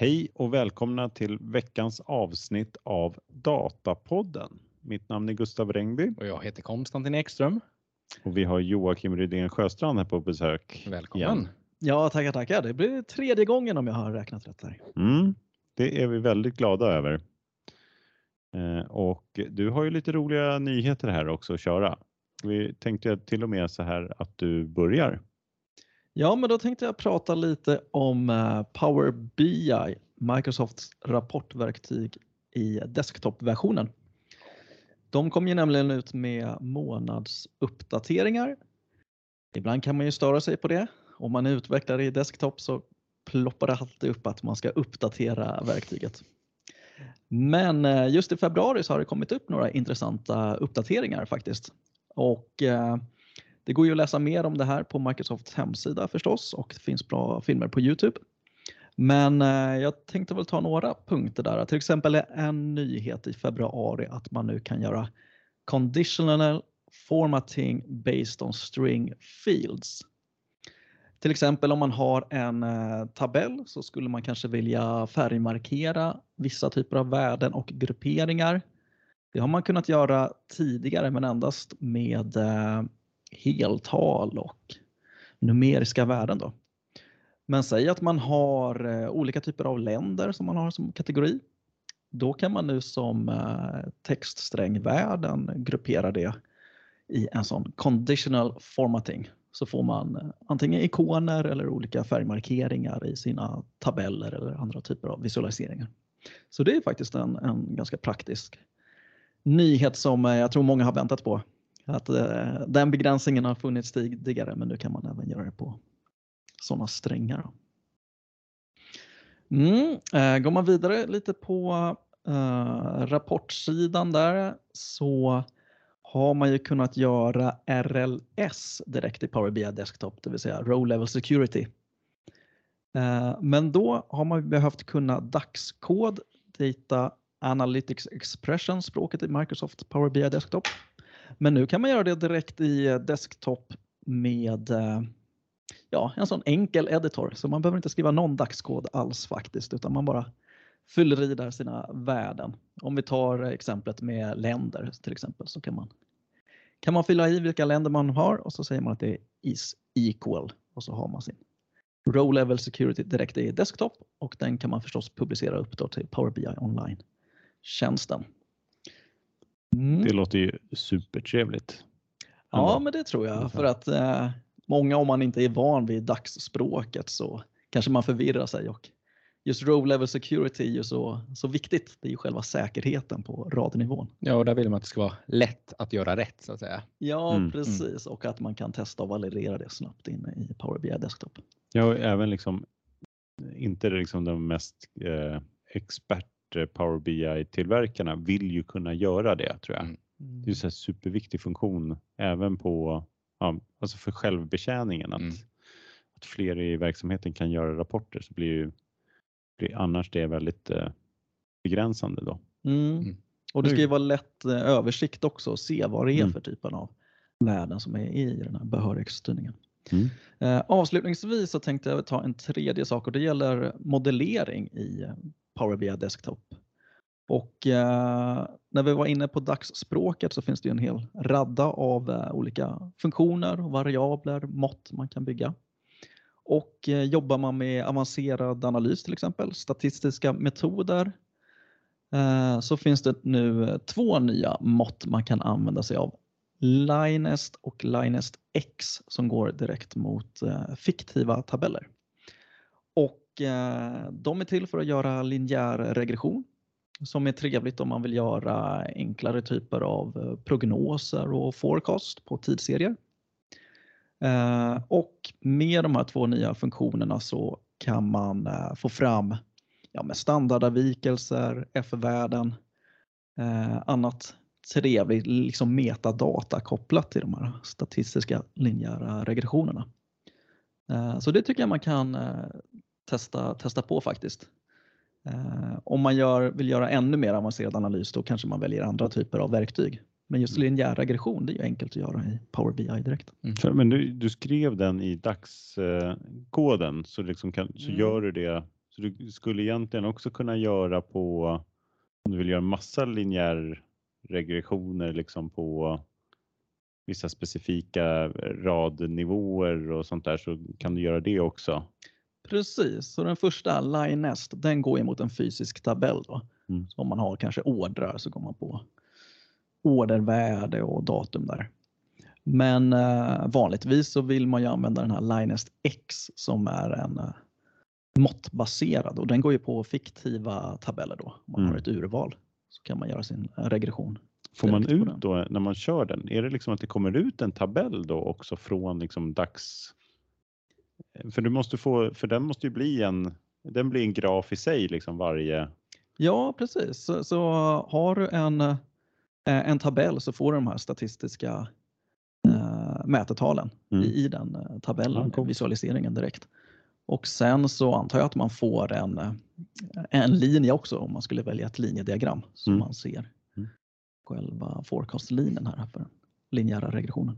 Hej och välkomna till veckans avsnitt av Datapodden. Mitt namn är Gustav Rengby Och jag heter Konstantin Ekström. och vi har Joakim Rydén Sjöstrand här på besök. Välkommen. Igen. Ja, tackar, tackar. Det blir tredje gången om jag har räknat rätt här. Mm, det är vi väldigt glada över. Eh, och du har ju lite roliga nyheter här också att köra. Vi tänkte till och med så här att du börjar. Ja, men då tänkte jag prata lite om eh, Power BI, Microsofts rapportverktyg i desktopversionen. De kom ju nämligen ut med månadsuppdateringar. Ibland kan man ju störa sig på det. Om man är utvecklare i desktop så ploppar det alltid upp att man ska uppdatera verktyget. Men eh, just i februari så har det kommit upp några intressanta uppdateringar faktiskt. Och eh, det går ju att läsa mer om det här på Microsofts hemsida förstås och det finns bra filmer på Youtube. Men eh, jag tänkte väl ta några punkter där. Till exempel är en nyhet i februari att man nu kan göra conditional formatting based on string fields. Till exempel om man har en eh, tabell så skulle man kanske vilja färgmarkera vissa typer av värden och grupperingar. Det har man kunnat göra tidigare men endast med eh, heltal och numeriska värden. Då. Men säg att man har eh, olika typer av länder som man har som kategori. Då kan man nu som eh, textsträngvärden gruppera det i en sån conditional formatting. Så får man eh, antingen ikoner eller olika färgmarkeringar i sina tabeller eller andra typer av visualiseringar. Så det är faktiskt en, en ganska praktisk nyhet som jag tror många har väntat på. Att eh, den begränsningen har funnits tidigare men nu kan man även göra det på sådana strängar. Mm, eh, går man vidare lite på eh, rapportsidan där så har man ju kunnat göra RLS direkt i Power BI Desktop, det vill säga Row Level Security. Eh, men då har man behövt kunna DAX-kod, Data Analytics Expression, språket i Microsoft Power BI Desktop. Men nu kan man göra det direkt i eh, Desktop med eh, ja, en sån enkel editor. Så man behöver inte skriva någon dagskod alls faktiskt, utan man bara fyller i där sina värden. Om vi tar eh, exemplet med länder till exempel så kan man, kan man fylla i vilka länder man har och så säger man att det är is equal och så har man sin row level security direkt i desktop och den kan man förstås publicera upp då till Power BI online-tjänsten. Mm. Det låter ju supertrevligt. Ja, men det tror jag. För att eh, många, om man inte är van vid dagsspråket så kanske man förvirrar sig. Och just row level security är ju så, så viktigt. Det är ju själva säkerheten på radnivån. Ja, och där vill man att det ska vara lätt att göra rätt så att säga. Ja, Mm, precis. Och att man kan testa och validera det snabbt inne i Power BI Desktop. Jag har även liksom inte liksom de mest eh, expert Power BI-tillverkarna vill ju kunna göra det tror jag. Mm. Det är här superviktig funktion även på, ja, alltså för självbetjäningen att, Mm. att fler i verksamheten kan göra rapporter så blir ju blir annars det väldigt eh, begränsande då. Mm. Mm. Och det ska ju vara lätt eh, översikt också och se vad det är Mm. för typen av värden som är i den här behörighetsstyrningen. Mm. Eh, avslutningsvis så tänkte jag ta en tredje sak och det gäller modellering i eh, Power BI Desktop. Och eh, när vi var inne på dagsspråket så finns det ju en hel radda av eh, olika funktioner, variabler, mått man kan bygga. Och eh, jobbar man med avancerad analys till exempel, statistiska metoder, eh, så finns det nu eh, två nya mått man kan använda sig av. Linest och Linest X som går direkt mot eh, fiktiva tabeller. Och Eh, de är till för att göra linjär regression som är trevligt om man vill göra enklare typer av eh, prognoser och forecast på tidsserier. Eh, och med de här två nya funktionerna så kan man få fram ja, med standardavvikelser, F-värden, eh, annat trevligt liksom metadata kopplat till de här statistiska linjära regressionerna. Eh, så det tycker jag man kan eh, testa, testa på faktiskt. Eh, om man gör, vill göra ännu mer avancerad analys då kanske man väljer andra typer av verktyg. Men just linjär regression det är ju enkelt att göra i Power BI direkt. För, men du, du skrev den i dagskoden så, liksom kan, så Mm. gör du det Så du skulle egentligen också kunna göra på, om du vill göra massa linjär regressioner liksom på vissa specifika radnivåer och sånt där så kan du göra det också. Precis, så den första Linest den går emot en fysisk tabell. Då. Mm. Så om man har kanske ordrar så går man på ordervärde och datum där. Men eh, vanligtvis så vill man ju använda den här Linest X som är en eh, måttbaserad och den går ju på fiktiva tabeller då. Om man Mm. har ett urval så kan man göra sin eh, regression. Får man ut då när man kör den? Är det liksom att det kommer ut en tabell då också från liksom dags... För du måste få, för den måste ju bli en, den blir en graf i sig liksom varje... Ja, precis. Så, så har du en, eh, en tabell så får du de här statistiska eh, mätetalen Mm. i, i den eh, tabellen, Ja, visualiseringen direkt. Och sen så antar jag att man får en, eh, en linje också om man skulle välja ett linjediagram så Mm. man ser Mm. själva forecast-linjen här för den linjära regressionen.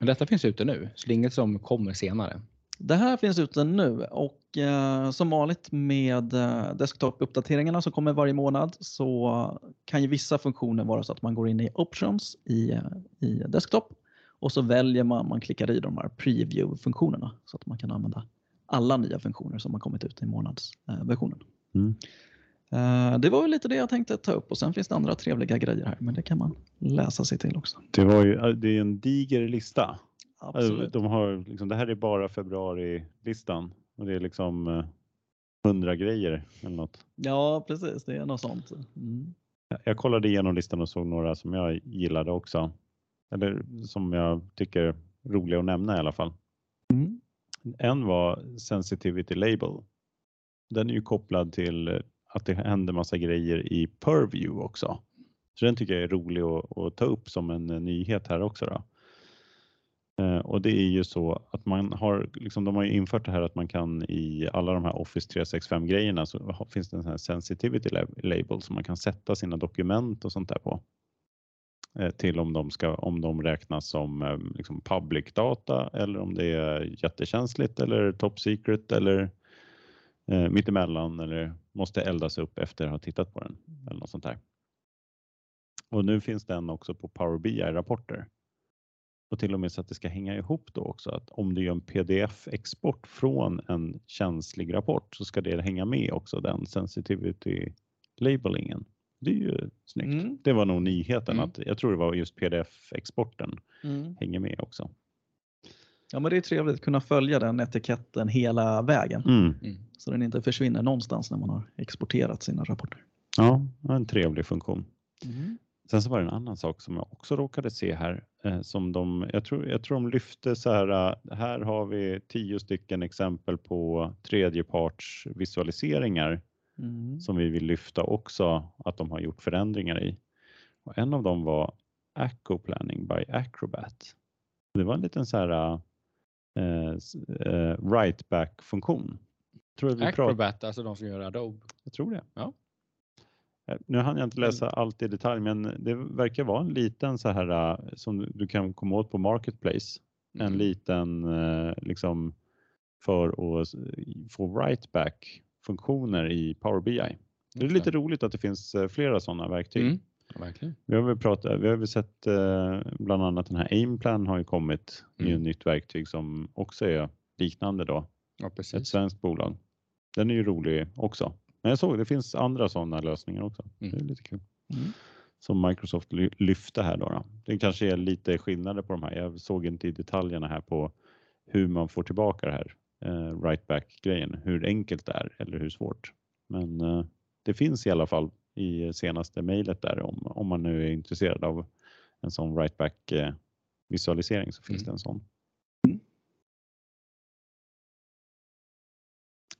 Men detta finns ute nu, så det är inget som kommer senare. Det här finns ute nu och eh, som vanligt med eh, desktop-uppdateringarna som kommer varje månad så kan ju vissa funktioner vara så att man går in i options i, eh, i desktop och så väljer man, man klickar i de här preview-funktionerna så att man kan använda alla nya funktioner som har kommit ut i månadsversionen. Mm. Eh, det var väl lite det jag tänkte ta upp och sen finns det andra trevliga grejer här men det kan man läsa sig till också. Det, var ju, det är en diger lista. Absolut. De har, liksom, det här är bara februari-listan och det är liksom eh, 100 grejer eller något. Ja precis, det är något sånt. Mm. Jag- Jag kollade igenom listan och såg några som jag gillade också. Eller som jag tycker är roliga att nämna i alla fall. Mm. En var Sensitivity Label. Den är ju kopplad till eh, att det händer massa grejer i Purview också. Så den tycker jag är rolig att, att ta upp som en eh, nyhet här också. Då. Eh, Och det är ju så att man har, liksom, de har ju infört det här att man kan i alla de här Office 365 grejerna så finns det en sån här sensitivity label som man kan sätta sina dokument och sånt där på. Eh, Till om de, ska, om de räknas som eh, liksom public data eller om det är jättekänsligt eller top secret eller eh, mittemellan eller måste eldas upp efter att ha tittat på den eller något sånt där. Och nu finns den också på Power BI-rapporter. Och till och med så att det ska hänga ihop då också att om du gör en pdf-export från en känslig rapport så ska det hänga med också den sensitivity labelingen. Det är ju snyggt. Mm. Det var nog nyheten Mm. att jag tror det var just pdf-exporten Mm. hänger med också. Ja, men det är trevligt att kunna följa den etiketten hela vägen Mm. Mm. så den inte försvinner någonstans när man har exporterat sina rapporter. Ja, en trevlig funktion. Sen så var det en annan sak som jag också råkade se här eh, som de, jag tror, jag tror de lyfte så här, eh, här har vi tio stycken exempel på tredjeparts visualiseringar Mm. som vi vill lyfta också att de har gjort förändringar i. Och en av dem var Acco Planning by Acrobat. Det var en liten så här eh, eh, right back funktion. Acrobat, alltså de som gör Adobe. jag tror det. Ja. Eh, Nu hann jag inte läsa allt i detalj, men det verkar vara en liten så här eh, som du- kan komma åt på Marketplace. En Mm. liten eh, liksom för att få right back funktioner i Power BI. Det är lite roligt att det finns flera sådana verktyg. Mm. Ja. Vi har väl pratat, vi har väl sett bland annat den här Aimplan har ju kommit i Mm. ett nytt verktyg som också är liknande då. Ja, Ett svenskt bolag. Den är ju rolig också. Men jag såg det finns andra sådana lösningar också. Mm. Det är lite kul. Mm. Som Microsoft ly- lyfte här då, då. Det kanske är lite skillnader på de här. Jag såg inte i detaljerna här på hur man får tillbaka det här eh, right back grejen. Hur enkelt det är eller hur svårt. Men eh, det finns i alla fall i senaste mejlet där om, om man nu är intresserad av en sån right back eh, visualisering så finns Mm. det en sån. Mm.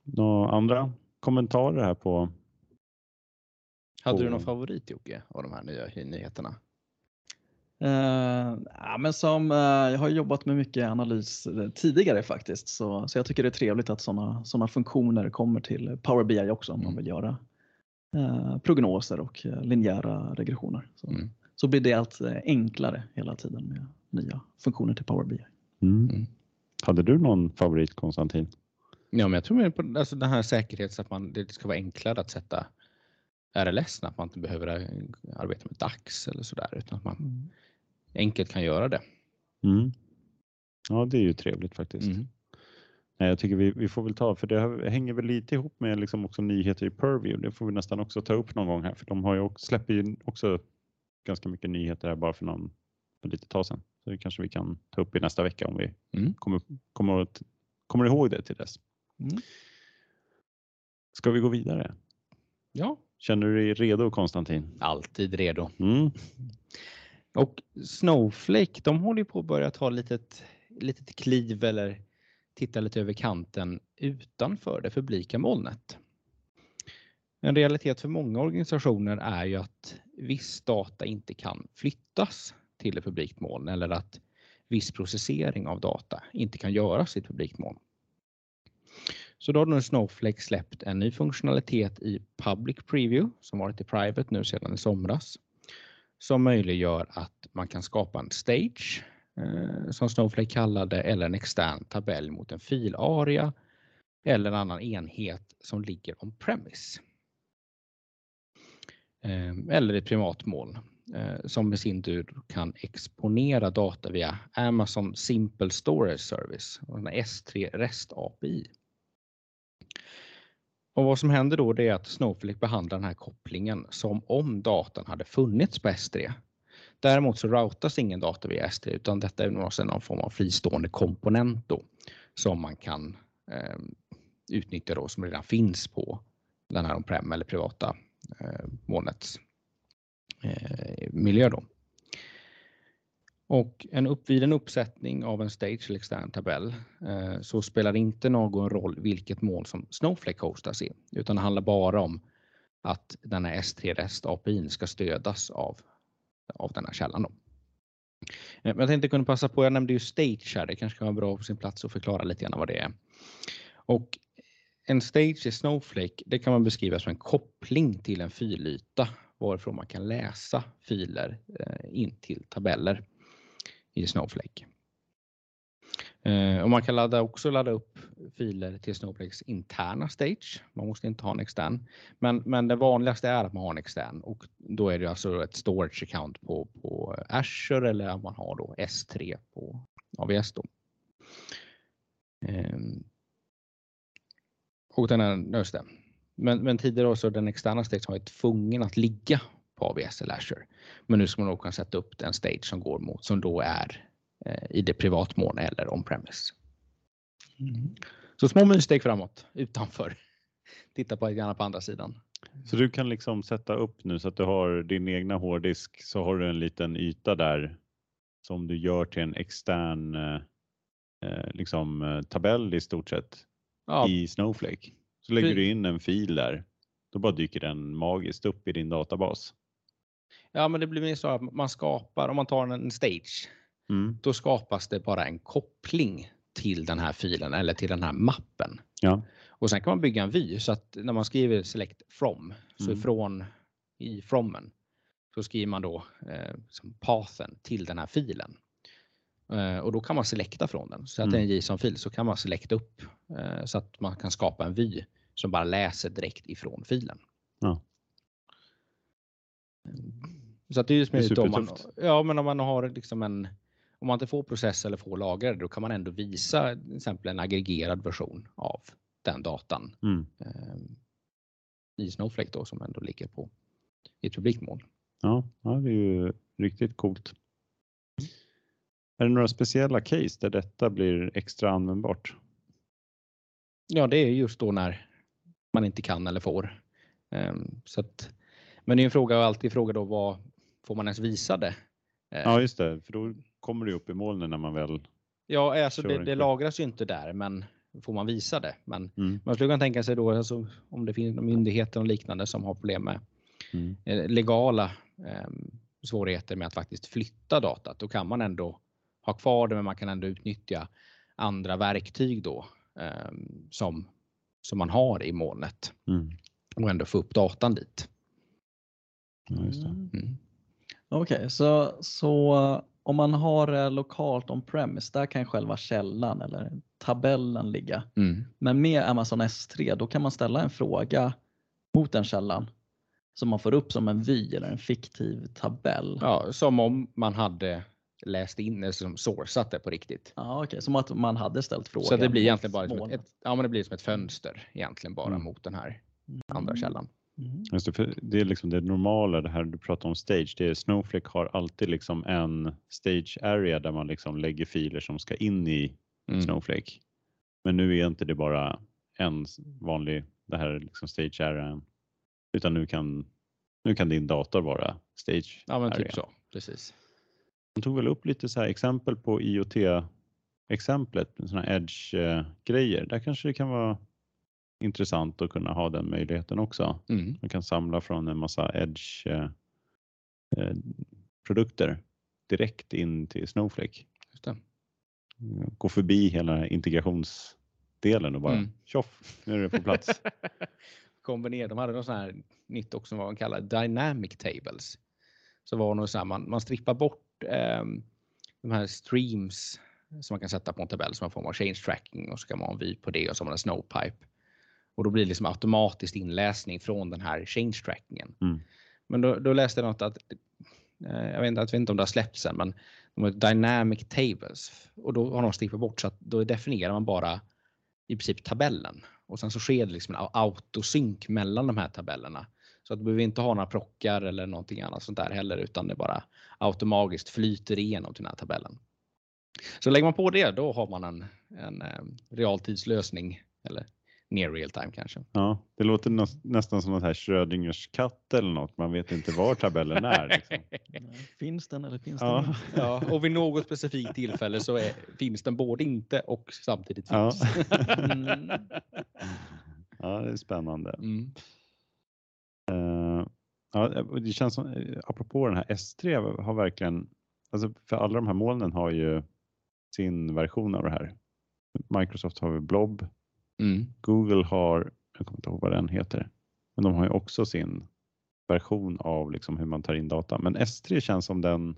Några andra kommentarer här på? Hade du på- någon favorit Jocke av de här nya nyheterna? Eh, ja, men som, eh, jag har jobbat med mycket analys eh, tidigare faktiskt så, så jag tycker det är trevligt att sådana såna funktioner kommer till Power BI också om man Mm. vill göra eh, prognoser och linjära regressioner. Så, Mm. så blir det allt enklare hela tiden med nya funktioner till Power BI. Mm. Mm. Hade du någon favorit Konstantin? Ja, men jag tror mer på alltså den här säkerhets att man, det ska vara enklare att sätta RLS, att man inte behöver eh, arbeta med DAX eller sådär, utan att man Mm. enkelt kan göra det. Mm. Ja, det är ju trevligt faktiskt. Mm. Nej, jag tycker vi, vi får väl ta, för det hänger väl lite ihop med liksom också nyheter i Purview. Det får vi nästan också ta upp någon gång här, för de har ju också, släpper ju också ganska mycket nyheter här bara för någon för lite tag sedan. Så det kanske vi kan ta upp i nästa vecka om vi Mm. kommer, kommer, kommer ihåg det till dess. Mm. Ska vi gå vidare? Ja, Känner du dig redo Konstantin? alltid redo. Mm. Och Snowflake, de håller ju på att börja ta litet, litet kliv eller titta lite över kanten utanför det publika molnet. En realitet för många organisationer är ju att viss data inte kan flyttas till ett publikt moln eller att viss processering av data inte kan göras i ett publikt moln. Så då har nu Snowflake släppt en ny funktionalitet i Public Preview som varit i Private nu sedan i somras som möjliggör att man kan skapa en stage eh, som Snowflake kallade eller en extern tabell mot en filaria eller en annan enhet som ligger on-premise. Eh, eller i privatmoln eh, som i sin tur kan exponera data via Amazon Simple Storage Service, och en S3 REST API. Och vad som händer då det är att Snowflake behandlar den här kopplingen som om datan hade funnits på S3. Däremot så routas ingen data via S3 utan detta är någon form av fristående komponent då, som man kan eh, utnyttja då som redan finns på den här on-prem eller privata eh, molnets eh, miljö. Då. Och en upp, vid en uppsättning av en stage eller extern tabell eh, så spelar det inte någon roll vilket mål som Snowflake hostas i, utan det handlar bara om att den här S3 REST API ska stödas av, av den här källan. Då. Eh, jag tänkte kunna passa på, jag nämnde ju stage här, det kanske kan vara bra på sin plats att förklara lite grann vad det är. Och en stage i Snowflake, det kan man beskriva som en koppling till en filyta varifrån man kan läsa filer eh, in till tabeller i Snowflake. Eh, och man kan ladda, också ladda upp filer till Snowflakes interna stage. Man måste inte ha en extern. Men, men det vanligaste är att man har en extern och då är det alltså ett storage account på, på Azure eller att man har då S3 på AWS. Då. Ehm. Och den är, just det. Men, men tidigare så den externa stage varit tvungen att ligga på AWS eller Azure. Men nu ska man nog kunna sätta upp den stage som går mot som då är eh, i det privatmån eller on-premise. Mm. Så små myrsteg framåt utanför. Titta på gärna på andra sidan. Så du kan liksom sätta upp nu så att du har din egna hårddisk så har du en liten yta där som du gör till en extern eh, eh, liksom, eh, tabell i stort sett Ja, i Snowflake. Så lägger du in en fil där. Då bara dyker den magiskt upp i din databas. Ja, men det blir mer så att man skapar, om man tar en stage, Mm. då skapas det bara en koppling till den här filen eller till den här mappen. Ja. Och sen kan man bygga en vy så att när man skriver select from, så Mm. ifrån i frommen, så skriver man då eh, som pathen till den här filen. Eh, och då kan man selekta från den. Så att det är en JSON-fil så kan man selekta upp eh, så att man kan skapa en vy som bara läser direkt ifrån filen. Ja. Så att det är ju smidigt om man, ja, men om man har liksom en om man inte får process eller får lagrare, då kan man ändå visa till exempel en aggregerad version av den datan Mm. eh, i Snowflake då som ändå ligger på i ett publikmål. Ja, ja, det är ju riktigt coolt. Är det några speciella case där detta blir extra användbart? Ja, det är just då när man inte kan eller får. Ehm, så att, men det är en fråga, alltid fråga då vad får man ens visa det? Eh, Ja, just det, för då kommer det upp i molnen när man väl... ja alltså kör det, det lagras ju inte där, men får man visa det? Men Mm. man skulle kunna tänka sig då alltså, om det finns myndigheter och liknande som har problem med Mm. eh, legala eh, svårigheter med att faktiskt flytta datat, då kan man ändå ha kvar det, men man kan ändå utnyttja andra verktyg då eh, som, som man har i molnet Mm. och ändå få upp datan dit. Ja, Okej, så, så om man har eh, lokalt on-premise, där kan själva källan eller tabellen ligga. Mm. Men med Amazon S3 då kan man ställa en fråga mot den källan som man får upp som en vy eller en fiktiv tabell. Ja, Ja, som om man hade läst in det som sourcat det på riktigt. okej, Som att man hade ställt frågan. Så det blir egentligen bara som molnet. ett, ett, ja, men det blir som ett fönster egentligen bara Mm. mot den här andra Mm. källan. Mm. Just det, för det är liksom det normala, det här du pratar om stage. Det är Snowflake har alltid liksom en stage area där man liksom lägger filer som ska in i Mm. Snowflake. Men nu är inte det bara en vanlig, det här liksom stage area, utan nu kan, nu kan din dator vara stage Ja, men area. typ så. Precis. De tog väl upp lite så här exempel på IoT-exemplet, sådana edge-grejer. Där kanske det kan vara intressant att kunna ha den möjligheten också. Mm. Man kan samla från en massa Edge-produkter direkt in till Snowflake. Just det. Gå förbi hela integrationsdelen och bara Mm. tjoff, nu är det på plats. Kombinera. De hade något sån här nytt också som var kallad dynamic tables. Så var det så här, man, man strippar bort ehm, de här streams som man kan sätta på en tabell som en form av change tracking och så kan man ha en vy på det och så har man en snowpipe. Och då blir det liksom automatiskt inläsning från den här change trackingen. Mm. Men då, då läste jag något att eh, jag vet, inte, jag vet inte om det har släppts än, men de har dynamic tables och då har de strippat bort så att då definierar man bara i princip tabellen och sen så sker det liksom en autosynk mellan de här tabellerna. Så att du behöver inte ha några prockar eller någonting annat sånt där heller utan det bara automatiskt flyter igenom till den här tabellen. Så lägger man på det då har man en, en eh, realtidslösning eller near real time kanske. Ja, det låter näs- nästan som något här Schrödingers katt eller något. Man vet inte var tabellen är. Liksom. Finns den eller finns den Ja. inte? Ja, och vid något specifikt tillfälle så är, finns den både inte och samtidigt Ja. finns. Mm. ja, det är spännande. Mm. Eh, ja, det känns som, eh, apropå den här S3 har verkligen, alltså för alla de här molnen har ju sin version av det här. Microsoft har ju Blob, Mm. Google har, jag kommer inte ihåg vad den heter, men de har ju också sin version av liksom hur man tar in data. Men S3 känns som den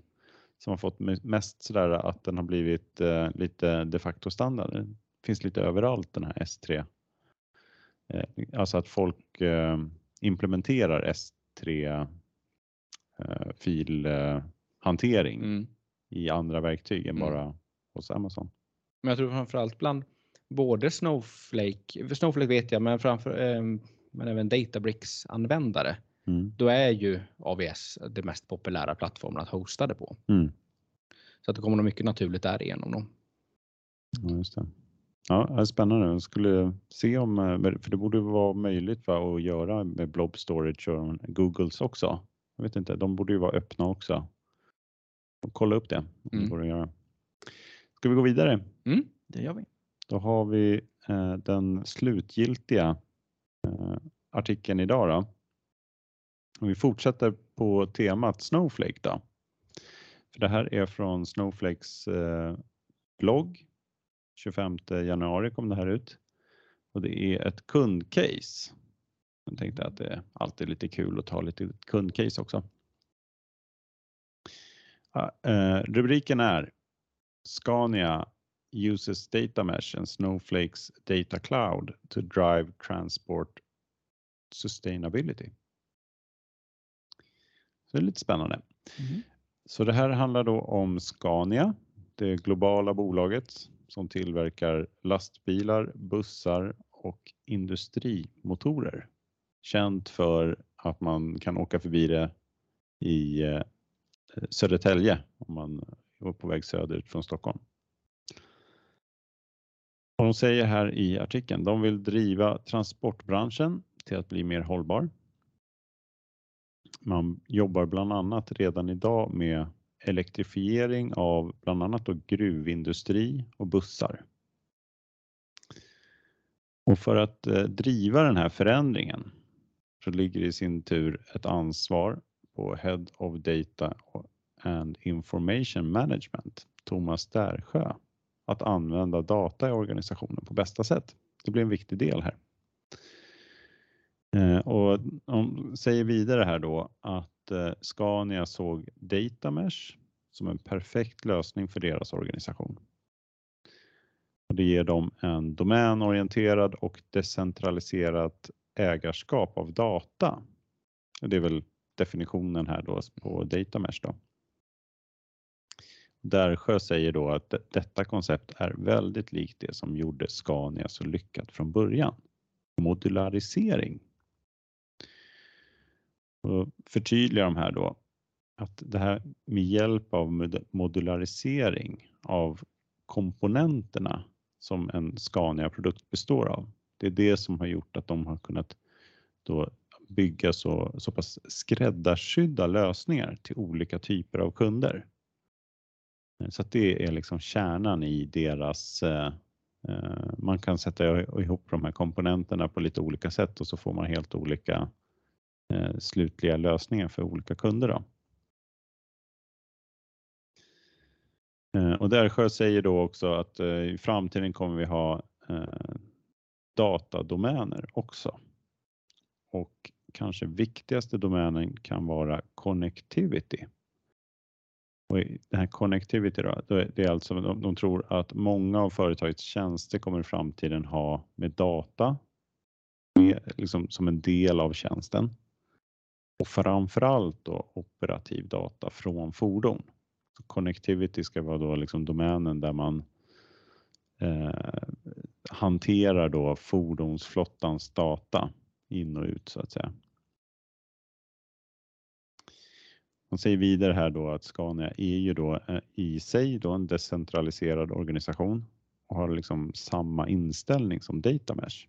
som har fått me- mest sådär att den har blivit eh, lite de facto standard. Den finns lite överallt den här S3. Eh, alltså att folk eh, implementerar S3 eh, filhantering Mm. i andra verktyg än Mm. bara hos Amazon. Men jag tror framförallt bland både Snowflake, Snowflake vet jag, men framför, eh, men även Databricks användare. Mm. Då är ju AVS det mest populära plattformen att hosta det på. Mm. Så att det kommer nog mycket naturligt därigenom. Då. Ja, just det. Ja, det är spännande. Jag skulle se om, eh, för det borde vara möjligt va, att göra med Blob Storage och Googles också. Jag vet inte, de borde ju vara öppna också. Kolla upp det. Om det Mm. går att göra. Ska vi gå vidare? Det gör vi. Då har vi eh, den slutgiltiga eh, artikeln idag. Då. Och vi fortsätter på temat Snowflake. Då. För det här är från Snowflakes eh, blogg. 25 januari kom det här ut. Och det är ett kundcase. Jag tänkte att det är alltid lite kul att ta lite kundcase också. Uh, rubriken är Scania uses data mesh and Snowflake's data cloud to drive transport sustainability. Så det är lite spännande. Mhm. Så det här handlar då om Scania, det globala bolaget som tillverkar lastbilar, bussar och industrimotorer. Känt för att man kan åka förbi det i eh, Södertälje om man är på väg söderut från Stockholm. Och de säger här i artikeln, de vill driva transportbranschen till att bli mer hållbar. Man jobbar bland annat redan idag med elektrifiering av bland annat då gruvindustri och bussar. Och för att eh, driva den här förändringen så ligger i sin tur ett ansvar på Head of Data and Information Management, Thomas Därsjö, att använda data i organisationen på bästa sätt. Det blir en viktig del här. Eh, och de säger vidare här då att eh, Scania såg Datamesh som en perfekt lösning för deras organisation. Och det ger dem en domänorienterad och decentraliserat ägarskap av data. Det är väl definitionen här då på Datamesh. då. Därsjö säger då att detta koncept är väldigt likt det som gjorde Scania så lyckat från början. Modularisering. Och förtydligar de här då att det här med hjälp av modularisering av komponenterna som en Scania-produkt består av. Det är det som har gjort att de har kunnat då bygga så, så pass skräddarsydda lösningar till olika typer av kunder. Så att det är liksom kärnan i deras eh, eh, man kan sätta ihop de här komponenterna på lite olika sätt och så får man helt olika eh, slutliga lösningar för olika kunder. Då. Och Därsjö säger då också att i framtiden kommer vi ha datadomäner också. Och kanske viktigaste domänen kan vara connectivity. Och den här connectivity då, det är alltså de, de tror att många av företagets tjänster kommer i framtiden ha med data med, liksom som en del av tjänsten. Och framförallt då operativ data från fordon. Så connectivity ska vara då liksom domänen där man eh, hanterar då fordonsflottans data in och ut så att säga. Man säger vidare här då att Scania är ju då eh, i sig då en decentraliserad organisation och har liksom samma inställning som Datamesh.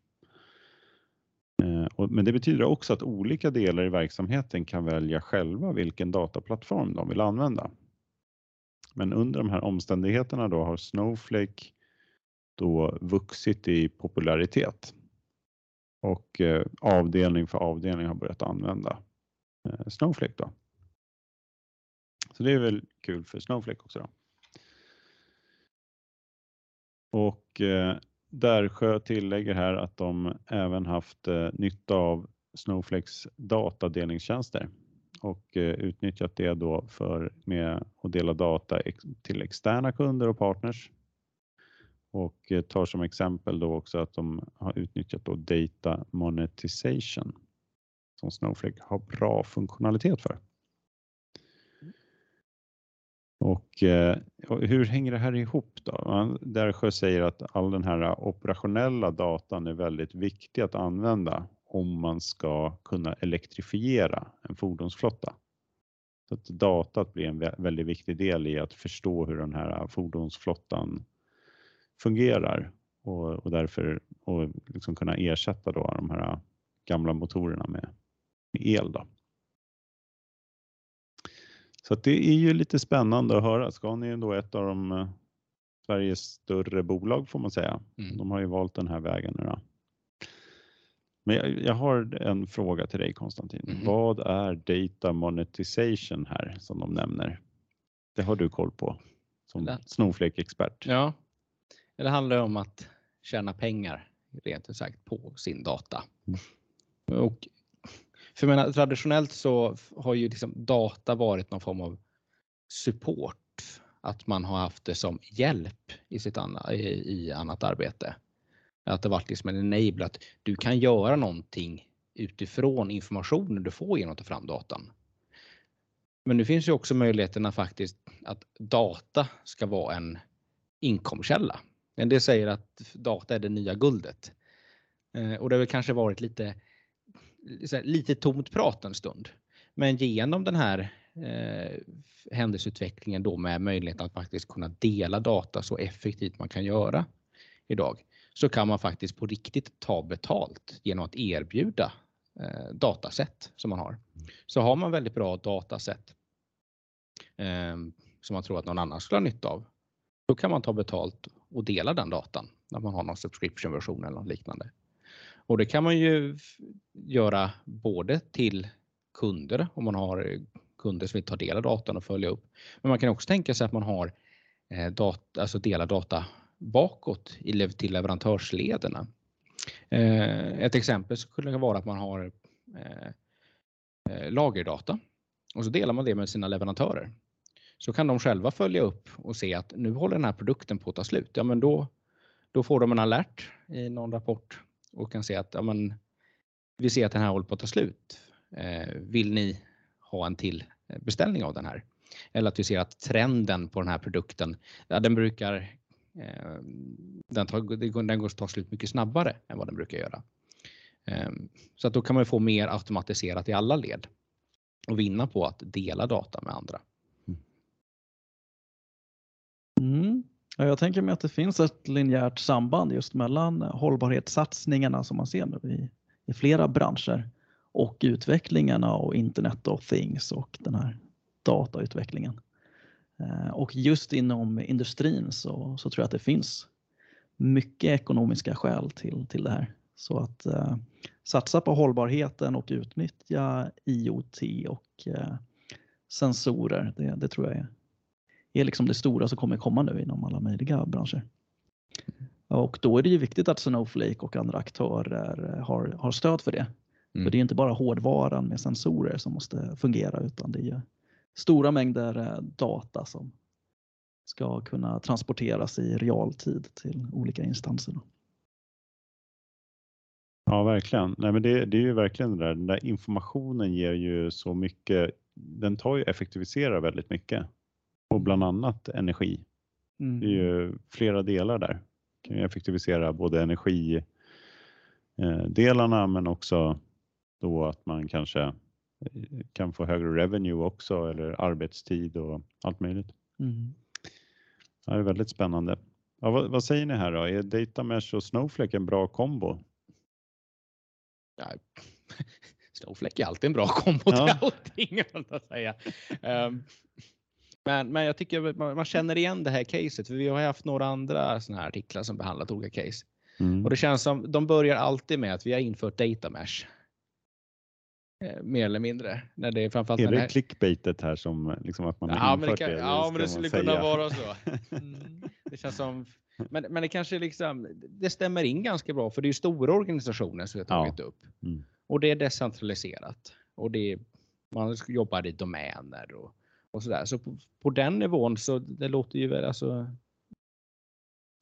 Eh, men det betyder också att olika delar i verksamheten kan välja själva vilken dataplattform de vill använda. Men under de här omständigheterna då har Snowflake då vuxit i popularitet och eh, avdelning för avdelning har börjat använda Snowflake. Då. Så det är väl kul för Snowflake också. Då. Och eh, Därsjö tillägger här att de även haft eh, nytta av Snowflakes datadelningstjänster och eh, utnyttjat det då för med att dela data ex till externa kunder och partners. Och eh, tar som exempel då också att de har utnyttjat då data monetization som Snowflake har bra funktionalitet för. Och, eh, och, hur hänger det här ihop då? Därsjö säger att all den här operationella datan är väldigt viktig att använda om man ska kunna elektrifiera en fordonsflotta. Så att datat blir en väldigt viktig del i att förstå hur den här fordonsflottan fungerar och, och därför och liksom kunna ersätta då de här gamla motorerna med, med el. Då. Så det är ju lite spännande att höra. Scania är då ett av de eh, Sveriges större bolag får man säga. Mm. De har ju valt den här vägen nu. Då. Men jag, jag, har en fråga till dig Konstantin. Mm. Vad är data monetization här som de nämner? Det har du koll på som Snowflake-expert. Ja, det handlar om att tjäna pengar rent ut sagt på sin data. Mm. Och för jag menar, traditionellt så har ju liksom data varit någon form av support. Att man har haft det som hjälp i, sitt anna, i, i annat arbete. Att det varit liksom en enable att du kan göra någonting utifrån informationen du får genom att ta fram datan. Men nu finns ju också möjligheterna faktiskt att data ska vara en inkomstkälla. En del säger att data är det nya guldet. Eh, och det har väl kanske varit lite lite tomt prat en stund. Men genom den här eh, händelseutvecklingen då med möjligheten att faktiskt kunna dela data så effektivt man kan göra idag så kan man faktiskt på riktigt ta betalt genom att erbjuda eh, dataset som man har. Så har man väldigt bra dataset eh, som man tror att någon annan skulle ha nytta av, då kan man ta betalt och dela den datan när man har någon subscription version eller något liknande. Och det kan man ju göra både till kunder om man har eh, kunder som vill ta del av datan och följa upp. Men man kan också tänka sig att man har eh, data, alltså dela data bakåt till leverantörslederna. Eh, ett exempel skulle vara att man har lagerdata och så delar man det med sina leverantörer. så kan de själva följa upp och se att nu håller den här produkten på att ta slut. Ja, men då, då får de en alert i någon rapport och kan se att ja, men, vi ser att den här håller på att ta slut. Eh, vill ni ha en till eh, beställning av den här? Eller att vi ser att trenden på den här produkten, ja, den brukar eh, den, tar, den går att ta slut mycket snabbare än vad den brukar göra. Eh, så att då kan man få mer automatiserat i alla led och vinna på att dela data med andra. Jag tänker mig att det finns ett linjärt samband just mellan hållbarhetssatsningarna som man ser nu i, i flera branscher och utvecklingarna och Internet of Things och den här datautvecklingen. Eh, och just inom industrin så, så tror jag att det finns mycket ekonomiska skäl till, till det här. Så att eh, satsa på hållbarheten och utnyttja IoT och eh, sensorer, det, det, tror jag är, är liksom det stora som kommer komma nu inom alla möjliga branscher. Och då är det ju viktigt att Snowflake och andra aktörer har, har stöd för det. Mm. För det är inte bara hårdvaran med sensorer som måste fungera utan det är ju stora mängder eh, data som ska kunna transporteras i realtid till olika instanser. Ja, verkligen. Nej, men det, det är ju verkligen det där. Den där informationen ger ju så mycket. Den tar ju effektiviserar väldigt mycket och bland annat energi. Mm. Det är ju flera delar där. Kan ju effektivisera både energidelarna men också då att man kanske eh, kan få högre revenue också eller arbetstid och allt möjligt. Mm. Det är väldigt spännande. Ja, vad, vad, säger ni här då? Är Data Mesh och Snowflake en bra kombo? Ja, Snowflake är alltid en bra kombo ja. till allting. Att säga. Um, men, men jag tycker man, man, känner igen det här caset för vi har haft några andra såna här artiklar som behandlat olika case. Mm. Och det känns som de börjar alltid med att vi har infört Data Mesh. Eh, mer eller mindre. När det är framförallt är det här... clickbaitet här som liksom att man har ja, infört det? Kan, det ja, men det skulle säga? kunna vara så. Mm. Det känns som, men, men det kanske liksom, det stämmer in ganska bra för det är stora organisationer som vi har tagit ja. upp. Mm. Och det är decentraliserat. Och det är, man jobbar i domäner och, och sådär. Så på, på, den nivån så det låter ju alltså,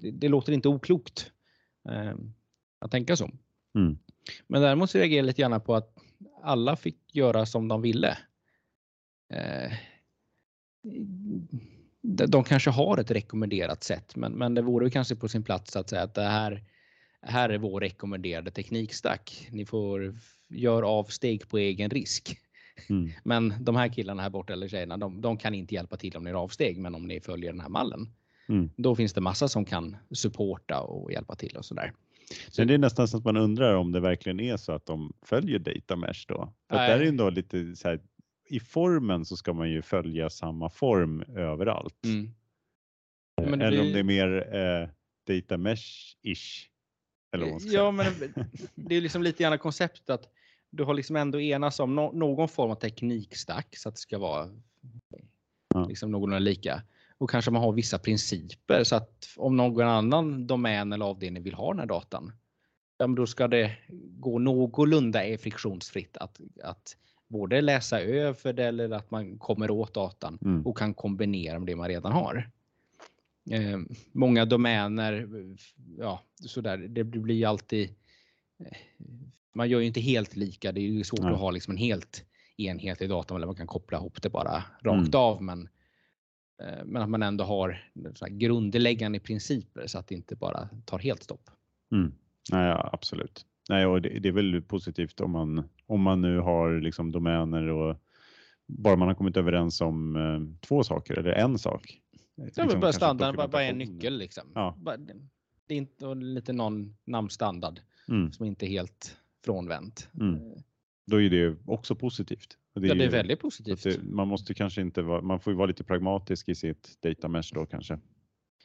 det, det låter inte oklokt eh, att tänka så. Mm. Men däremot så reagerar jag lite grann på att alla fick göra som de ville. Eh, de kanske har ett rekommenderat sätt, men, men det vore kanske på sin plats att säga att det här, här är vår rekommenderade teknikstack. Ni får göra avsteg på egen risk. Mm. Men de här killarna här borta eller tjejerna, de, de, kan inte hjälpa till om ni gör avsteg, men om ni följer den här mallen, mm. då finns det massa som kan supporta och hjälpa till och sådär. Så det är nästan så att man undrar om det verkligen är så att de följer data mesh då. För där är ju ändå lite så här, i formen så ska man ju följa samma form överallt. Mm. Eh, eller blir... om det är mer eh, data mesh-ish. ja, men det är liksom lite grann konceptet att du har liksom ändå enats om no någon form av teknikstack så att det ska vara ja. liksom någorlunda lika. Och kanske man har vissa principer så att om någon annan domän eller avdelning vill ha den här datan, ja, då ska det gå någorlunda friktionsfritt att, att både läsa över det eller att man kommer åt datan mm. och kan kombinera med det man redan har. Eh, många domäner, ja sådär, det blir alltid eh, man gör ju inte helt lika. Det är ju svårt mm. att ha liksom en helt enhetlig data eller man kan koppla ihop det bara rakt mm. av. Men Eh, men att man ändå har grundläggande principer så att det inte bara tar helt stopp. Mm. Nej, absolut. Nej, och det, det, är väl positivt om man, om man nu har liksom domäner och bara man har kommit överens om eh, två saker eller en sak. Ja, liksom, bara standard, bara, bara en nyckel liksom. Ja. det är inte lite någon namnstandard mm. som inte är helt frånvänt. Mm. Eh. Då är det också positivt. Det ja, det är väldigt positivt. Det, man måste kanske inte vara, man får ju vara lite pragmatisk i sitt data mesh då kanske.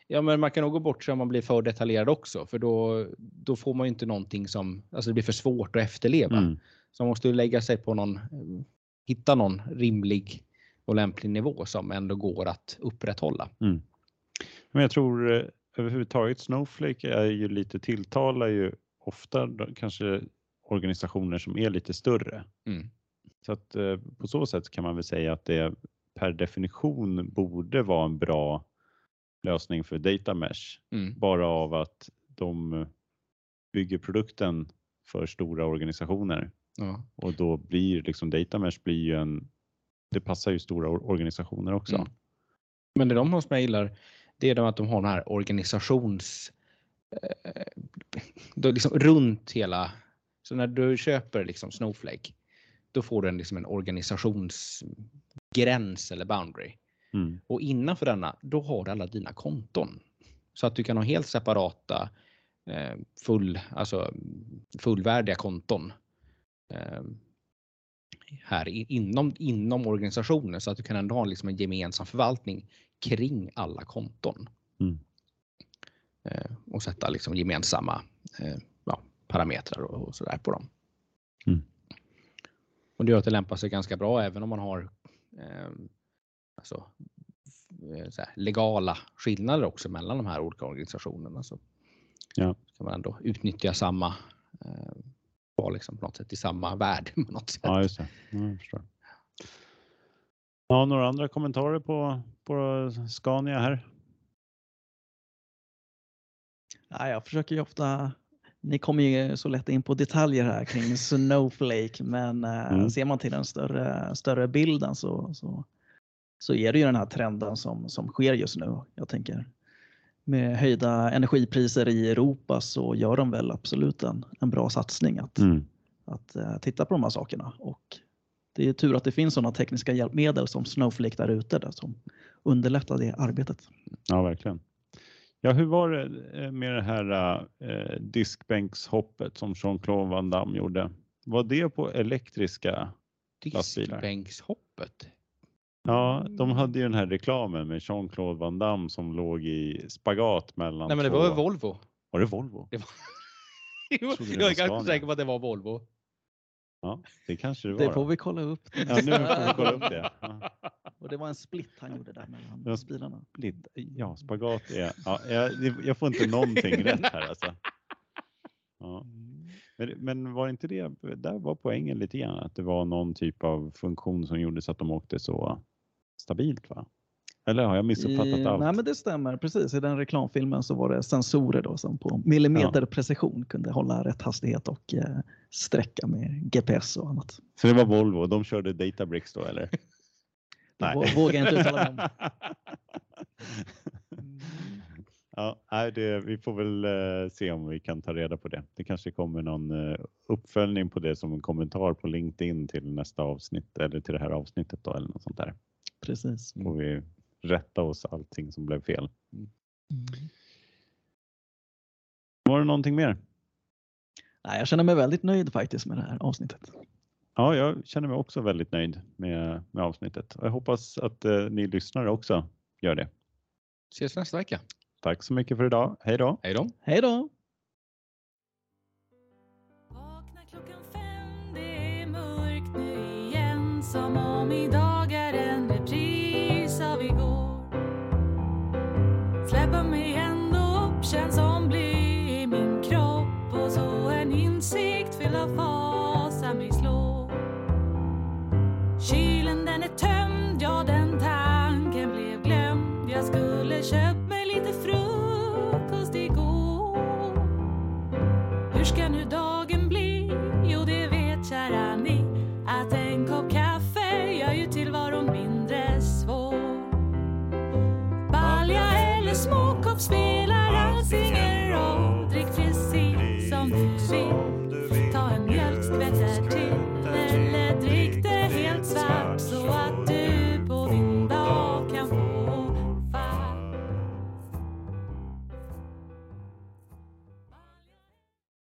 Ja, men man kan nog gå bort sig om man blir för detaljerad också, för då, då får man ju inte någonting som, alltså det blir för svårt att efterleva. Mm. Så man måste lägga sig på någon, hitta någon rimlig och lämplig nivå som ändå går att upprätthålla. Mm. Men jag tror eh, överhuvudtaget Snowflake är ju lite tilltalar ju ofta kanske organisationer som är lite större. Mm. Så att eh, på så sätt kan man väl säga att det per definition borde vara en bra lösning för data mesh. Mm. Bara av att de bygger produkten för stora organisationer Ja. och då blir liksom data mesh blir ju en, det passar ju stora or- organisationer också. Mm. Men det de har som jag gillar, det är de att de har den här organisations... Eh, liksom runt hela... Så när du köper liksom Snowflake, då får du en, liksom en organisationsgräns eller boundary. Mm. Och innanför denna, då har du alla dina konton. Så att du kan ha helt separata eh, full, alltså, fullvärdiga konton. Eh, här inom, inom organisationen så att du kan ändå ha liksom en gemensam förvaltning kring alla konton. Mm. Eh, och sätta liksom gemensamma parametrar och, och sådär på dem. Mm. Och det gör att det lämpar sig ganska bra även om man har eh, alltså, eh, så här, legala skillnader också mellan de här olika organisationerna. Så Ja. kan man ändå utnyttja samma, eh, vara liksom på något sätt i samma värld på något sätt. Ja, just det. Ja. Ja, några andra kommentarer på, på Scania här? Ja, jag försöker ju ofta, ni kommer ju så lätt in på detaljer här kring Snowflake, men eh, Mm. ser man till den större, större bilden så, så, så är det ju den här trenden som, som sker just nu. Jag tänker med höjda energipriser i Europa så gör de väl absolut en, en bra satsning att, Mm. att eh, titta på de här sakerna. Och det är tur att det finns sådana tekniska hjälpmedel som Snowflake där ute som underlättar det arbetet. Ja, verkligen. Ja, hur var det eh, med det här eh, diskbänkshoppet som Jean-Claude Van Damme gjorde? Var det på elektriska? lastbilar. Diskbänkshoppet. Ja, de hade ju den här reklamen med Jean-Claude Van Damme som låg i spagat mellan Nej men det två. var väl Volvo. Var det Volvo? Det var... jag det är var ganska säker på att det var Volvo. Ja, det kanske det var. Det får vi kolla upp. Ja, nu får vi kolla upp det. Ja. Det var en split han gjorde där mellan Ja, bilarna. Lite, ja, spagat är... Ja, jag, jag får inte någonting rätt här alltså. Ja. Men, men var inte det, där var poängen lite grann, att det var någon typ av funktion som gjorde så att de åkte så stabilt va? Eller har jag missuppfattat I, allt? nej men det stämmer, precis. I den reklamfilmen så var det sensorer då som på millimeter precision kunde hålla rätt hastighet och eh, sträcka med GPS och annat. Så det var Volvo, de körde Databricks då eller? Vå- vågar inte uttala mig om. Ja, nej, det, vi får väl eh, se om vi kan ta reda på det. Det kanske kommer någon eh, uppföljning på det som en kommentar på LinkedIn till nästa avsnitt eller till det här avsnittet då eller något sånt där. Precis. Får vi rätta oss allting som blev fel. Var det någonting mer? Nej, jag känner mig väldigt nöjd faktiskt med det här avsnittet. Ja, jag känner mig också väldigt nöjd med, med avsnittet och jag hoppas att eh, ni lyssnare också gör det. Ses nästa vecka. Tack så mycket för idag. Hej då! Hej då! Hej då!